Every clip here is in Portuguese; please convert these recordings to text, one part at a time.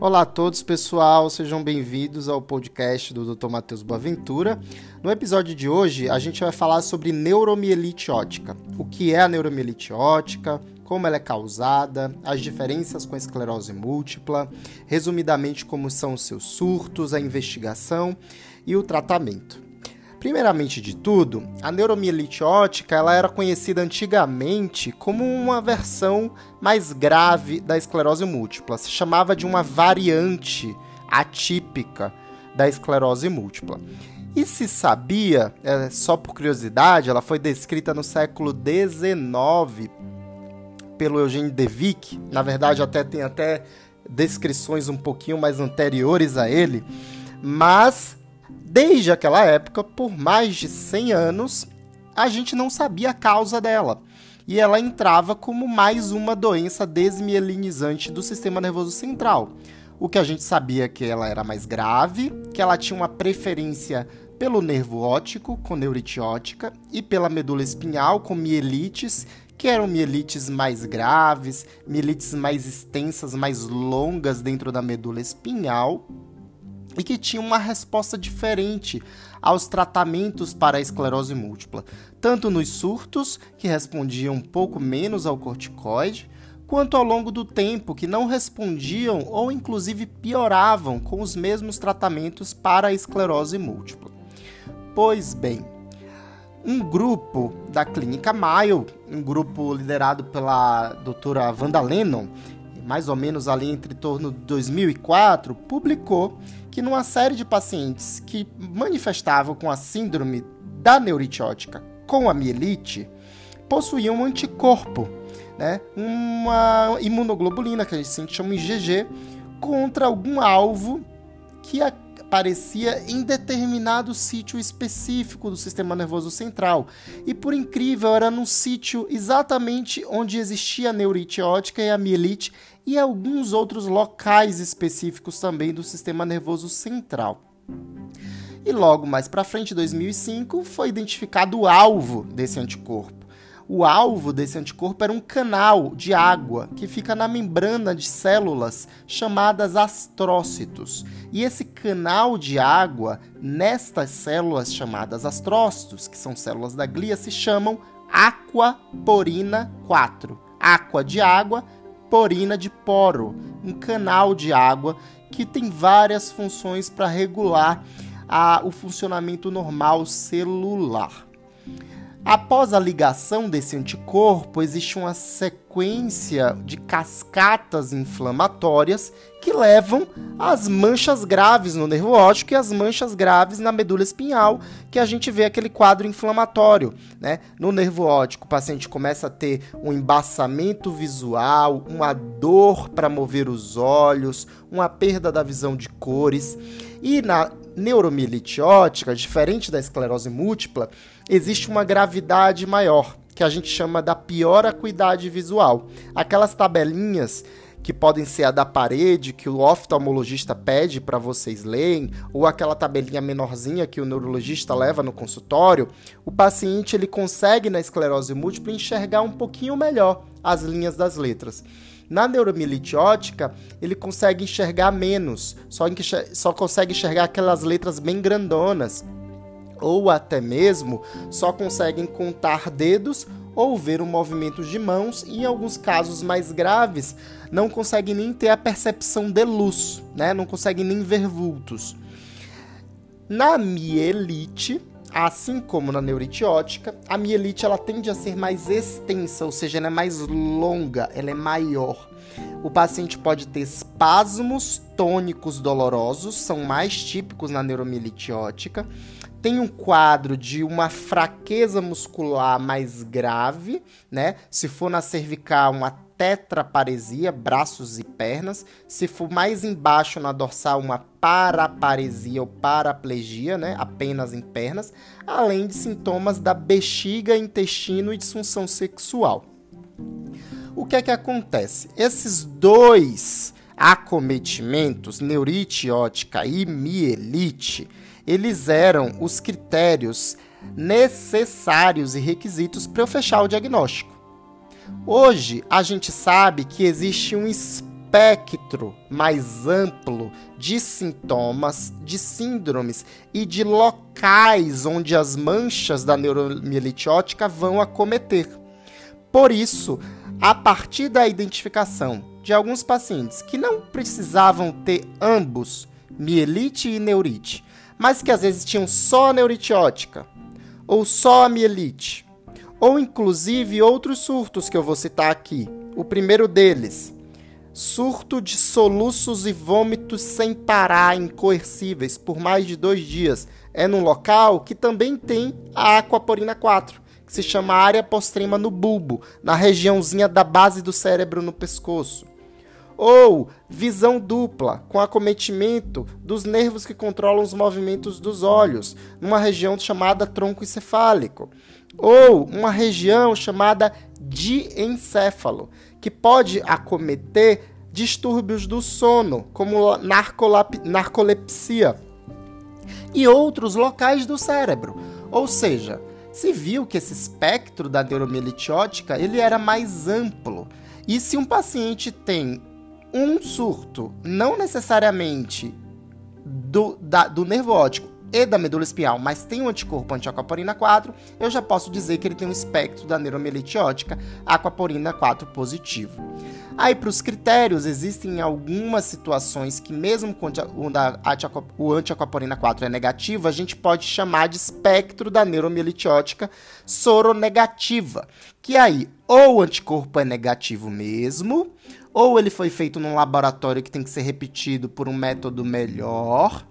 Olá a todos, pessoal, sejam bem-vindos ao podcast do Dr. Matheus Boaventura. No episódio de hoje, a gente vai falar sobre neuromielite ótica. O que é a neuromielite ótica, como ela é causada, as diferenças com a esclerose múltipla, resumidamente como são os seus surtos, a investigação e o tratamento. Primeiramente de tudo, a neuromielite ótica ela era conhecida antigamente como uma versão mais grave da esclerose múltipla. Se chamava de uma variante atípica da esclerose múltipla. E se sabia, é, só por curiosidade, ela foi descrita no século XIX pelo Eugênio De Vic. Na verdade, até tem até descrições um pouquinho mais anteriores a ele, mas Desde aquela época, por mais de 100 anos, a gente não sabia a causa dela. E ela entrava como mais uma doença desmielinizante do sistema nervoso central. O que a gente sabia que ela era mais grave, que ela tinha uma preferência pelo nervo óptico, com neurite ótica, e pela medula espinhal, com mielites, que eram mielites mais graves, mielites mais extensas, mais longas dentro da medula espinhal, e que tinha uma resposta diferente aos tratamentos para a esclerose múltipla, tanto nos surtos, que respondiam um pouco menos ao corticoide, quanto ao longo do tempo, que não respondiam ou inclusive pioravam com os mesmos tratamentos para a esclerose múltipla. Pois bem, um grupo da Clínica Mayo, um grupo liderado pela doutora Wanda Lennon, mais ou menos ali entre torno de 2004, publicou que numa série de pacientes que manifestavam com a síndrome da neurite ótica com a mielite, possuíam um anticorpo, né? uma imunoglobulina, que a gente chama IgG, contra algum alvo que aparecia em determinado sítio específico do sistema nervoso central. E por incrível, era num sítio exatamente onde existia a neurite ótica e a mielite e alguns outros locais específicos também do sistema nervoso central. E logo mais para frente, em 2005, foi identificado o alvo desse anticorpo. O alvo desse anticorpo era um canal de água que fica na membrana de células chamadas astrócitos. E esse canal de água nestas células chamadas astrócitos, que são células da glia, se chamam aquaporina 4. Aqua de água, porina de poro, um canal de água que tem várias funções para regular a, o funcionamento normal celular. Após a ligação desse anticorpo, existe uma sequência de cascatas inflamatórias que levam às manchas graves no nervo óptico e às manchas graves na medula espinhal, que a gente vê aquele quadro inflamatório. Né? No nervo óptico, o paciente começa a ter um embaçamento visual, uma dor para mover os olhos, uma perda da visão de cores. E na neuromielite ótica, diferente da esclerose múltipla, existe uma gravidade maior, que a gente chama da pior acuidade visual. Aquelas tabelinhas que podem ser a da parede, que o oftalmologista pede para vocês lerem, ou aquela tabelinha menorzinha que o neurologista leva no consultório, o paciente ele consegue na esclerose múltipla enxergar um pouquinho melhor as linhas das letras. Na neuromielite ótica, ele consegue enxergar menos, só, só consegue enxergar aquelas letras bem grandonas ou até mesmo só conseguem contar dedos ou ver o movimento de mãos e em alguns casos mais graves não conseguem nem ter a percepção de luz, né? Não conseguem nem ver vultos. Na mielite, assim como na neurite ótica, a mielite ela tende a ser mais extensa, ou seja, ela é mais longa, ela é maior. O paciente pode ter espasmos tônicos dolorosos, são mais típicos na neuromielite ótica tem um quadro de uma fraqueza muscular mais grave, né? Se for na cervical, uma tetraparesia, braços e pernas. Se for mais embaixo na dorsal, uma paraparesia ou paraplegia, né? Apenas em pernas, além de sintomas da bexiga, intestino e disfunção sexual. O que é que acontece? Esses dois acometimentos, neurite ótica e mielite, eles eram os critérios necessários e requisitos para eu fechar o diagnóstico. Hoje, a gente sabe que existe um espectro mais amplo de sintomas, de síndromes e de locais onde as manchas da neuromielite ótica vão acometer. Por isso, a partir da identificação de alguns pacientes que não precisavam ter ambos, mielite e neurite, mas que às vezes tinham só a neurite ótica ou só a mielite, ou inclusive outros surtos que eu vou citar aqui. O primeiro deles, surto de soluços e vômitos sem parar, incoercíveis, por mais de dois dias. É num local que também tem a aquaporina 4, que se chama área postrema no bulbo, na regiãozinha da base do cérebro no pescoço. Ou visão dupla, com acometimento dos nervos que controlam os movimentos dos olhos, numa região chamada tronco encefálico. Ou uma região chamada diencéfalo, que pode acometer distúrbios do sono, como narcolepsia, e outros locais do cérebro. Ou seja, se viu que esse espectro da neuromielite ótica ele era mais amplo. E se um paciente tem um surto, não necessariamente do, da, do nervo óptico e da medula espinhal, mas tem um anticorpo anti-aquaporina 4, eu já posso dizer que ele tem um espectro da neuromielite ótica aquaporina 4 positivo. Aí, para os critérios, existem algumas situações que, mesmo quando o anti-aquaporina 4 é negativo, a gente pode chamar de espectro da neuromielite ótica soronegativa. Que aí, ou o anticorpo é negativo mesmo, ou ele foi feito num laboratório que tem que ser repetido por um método melhor,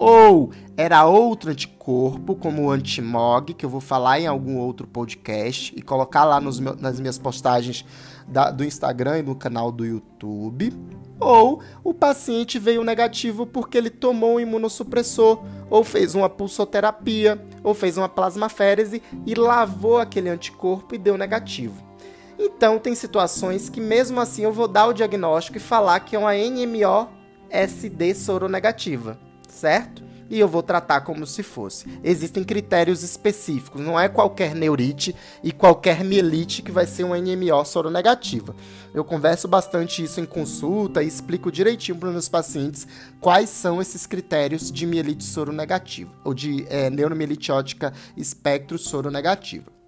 ou era outro anticorpo, como o antimog, que eu vou falar em algum outro podcast e colocar lá nos nas minhas postagens da, do Instagram e no canal do YouTube. Ou o paciente veio negativo porque ele tomou um imunossupressor, ou fez uma pulsoterapia, ou fez uma plasmaférese e lavou aquele anticorpo e deu negativo. Então, tem situações que, mesmo assim, eu vou dar o diagnóstico e falar que é uma NMO-SD soronegativa certo? E eu vou tratar como se fosse. Existem critérios específicos, não é qualquer neurite e qualquer mielite que vai ser uma NMO soronegativa. Eu converso bastante isso em consulta e explico direitinho para os meus pacientes quais são esses critérios de mielite soronegativa, ou de é, neuromielite ótica espectro soronegativa.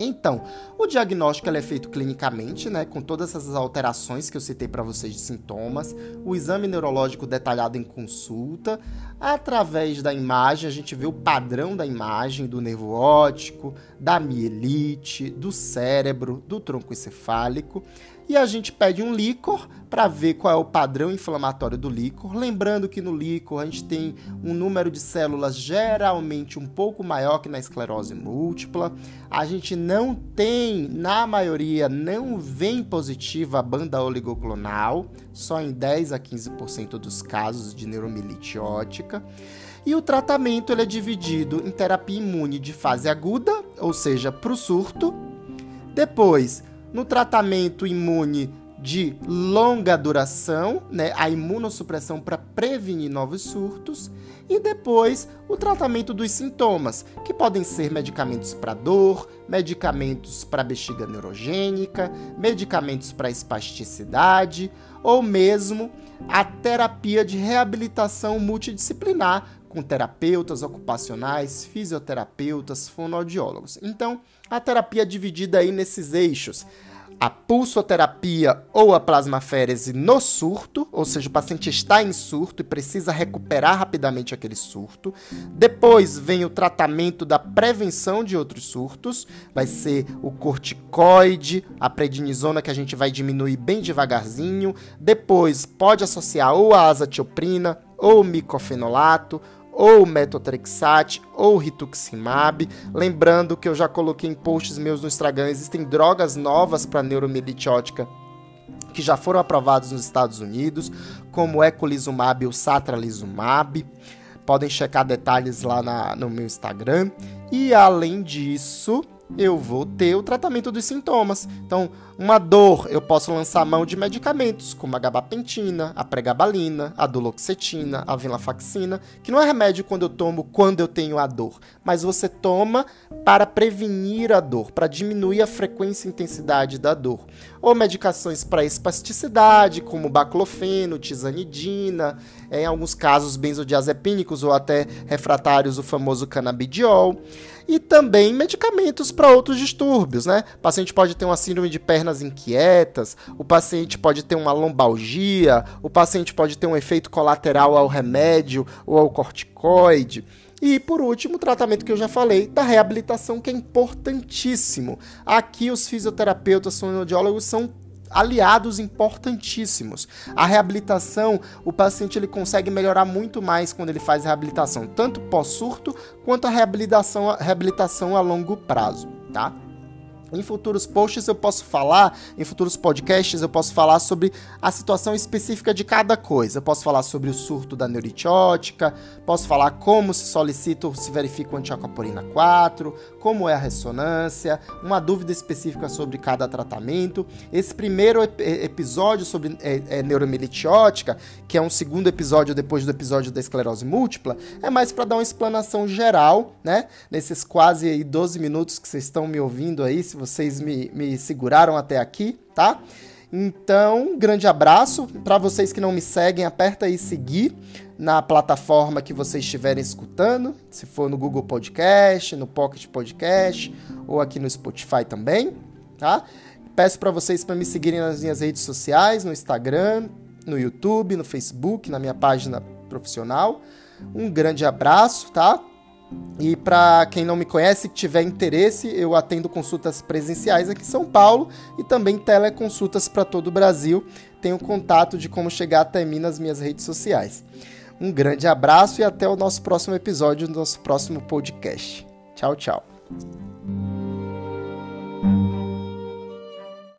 Então, o diagnóstico é feito clinicamente, né, com todas essas alterações que eu citei para vocês de sintomas, o exame neurológico detalhado em consulta, através da imagem a gente vê o padrão da imagem do nervo óptico, da mielite, do cérebro, do tronco encefálico e a gente pede um líquor para ver qual é o padrão inflamatório do líquor. Lembrando que no líquor a gente tem um número de células geralmente um pouco maior que na esclerose múltipla. A gente não tem, na maioria, não vem positiva a banda oligoclonal, só em 10 a 15% dos casos de neuromielite ótica. E o tratamento ele é dividido em terapia imune de fase aguda, ou seja, para o surto. Depois, no tratamento imune de longa duração, né, a imunossupressão para prevenir novos surtos, e depois o tratamento dos sintomas, que podem ser medicamentos para dor, medicamentos para bexiga neurogênica, medicamentos para espasticidade, ou mesmo a terapia de reabilitação multidisciplinar, com terapeutas ocupacionais, fisioterapeutas, fonoaudiólogos. Então, a terapia é dividida aí nesses eixos. A pulsoterapia ou a plasmaférese no surto, ou seja, o paciente está em surto e precisa recuperar rapidamente aquele surto. Depois vem o tratamento da prevenção de outros surtos, vai ser o corticoide, a prednisona que a gente vai diminuir bem devagarzinho. Depois pode associar ou a azatioprina ou micofenolato ou metotrexate ou rituximab. Lembrando que eu já coloquei em posts meus no Instagram, existem drogas novas para neuromielite ótica que já foram aprovadas nos Estados Unidos, como o eculizumab e o satralizumab. Podem checar detalhes lá na, no meu Instagram. E além disso, eu vou ter o tratamento dos sintomas. Então, uma dor, eu posso lançar mão de medicamentos, como a gabapentina, a pregabalina, a duloxetina, a venlafaxina, que não é remédio quando eu tomo quando eu tenho a dor, mas você toma para prevenir a dor, para diminuir a frequência e intensidade da dor. Ou medicações para espasticidade, como baclofeno, tizanidina, em alguns casos benzodiazepínicos ou até refratários, o famoso canabidiol e também medicamentos para outros distúrbios, né? O paciente pode ter uma síndrome de pernas inquietas, o paciente pode ter uma lombalgia, o paciente pode ter um efeito colateral ao remédio ou ao corticoide. E por último, o tratamento que eu já falei da reabilitação, que é importantíssimo. Aqui os fisioterapeutas fonoaudiólogos são aliados importantíssimos. A reabilitação, o paciente ele consegue melhorar muito mais quando ele faz reabilitação, tanto pós-surto quanto a reabilitação, a reabilitação a longo prazo, tá? Em futuros posts eu posso falar, em futuros podcasts eu posso falar sobre a situação específica de cada coisa. Eu posso falar sobre o surto da neuritiótica, posso falar como se solicita ou se verifica o antiacoporina 4, como é a ressonância, uma dúvida específica sobre cada tratamento. Esse primeiro ep episódio sobre é, é, que é um segundo episódio depois do episódio da esclerose múltipla, é mais para dar uma explanação geral, né? Nesses quase 12 minutos que vocês estão me ouvindo aí, se vocês me, me seguraram até aqui, tá? Então, um grande abraço. Para vocês que não me seguem, aperta aí seguir na plataforma que vocês estiverem escutando, se for no Google Podcast, no Pocket Podcast ou aqui no Spotify também, tá? Peço para vocês para me seguirem nas minhas redes sociais, no Instagram, no YouTube, no Facebook, na minha página profissional. Um grande abraço, tá? E para quem não me conhece, que tiver interesse, eu atendo consultas presenciais aqui em São Paulo e também teleconsultas para todo o Brasil. Tenho contato de como chegar até mim nas minhas redes sociais. Um grande abraço e até o nosso próximo episódio, nosso próximo podcast. Tchau, tchau.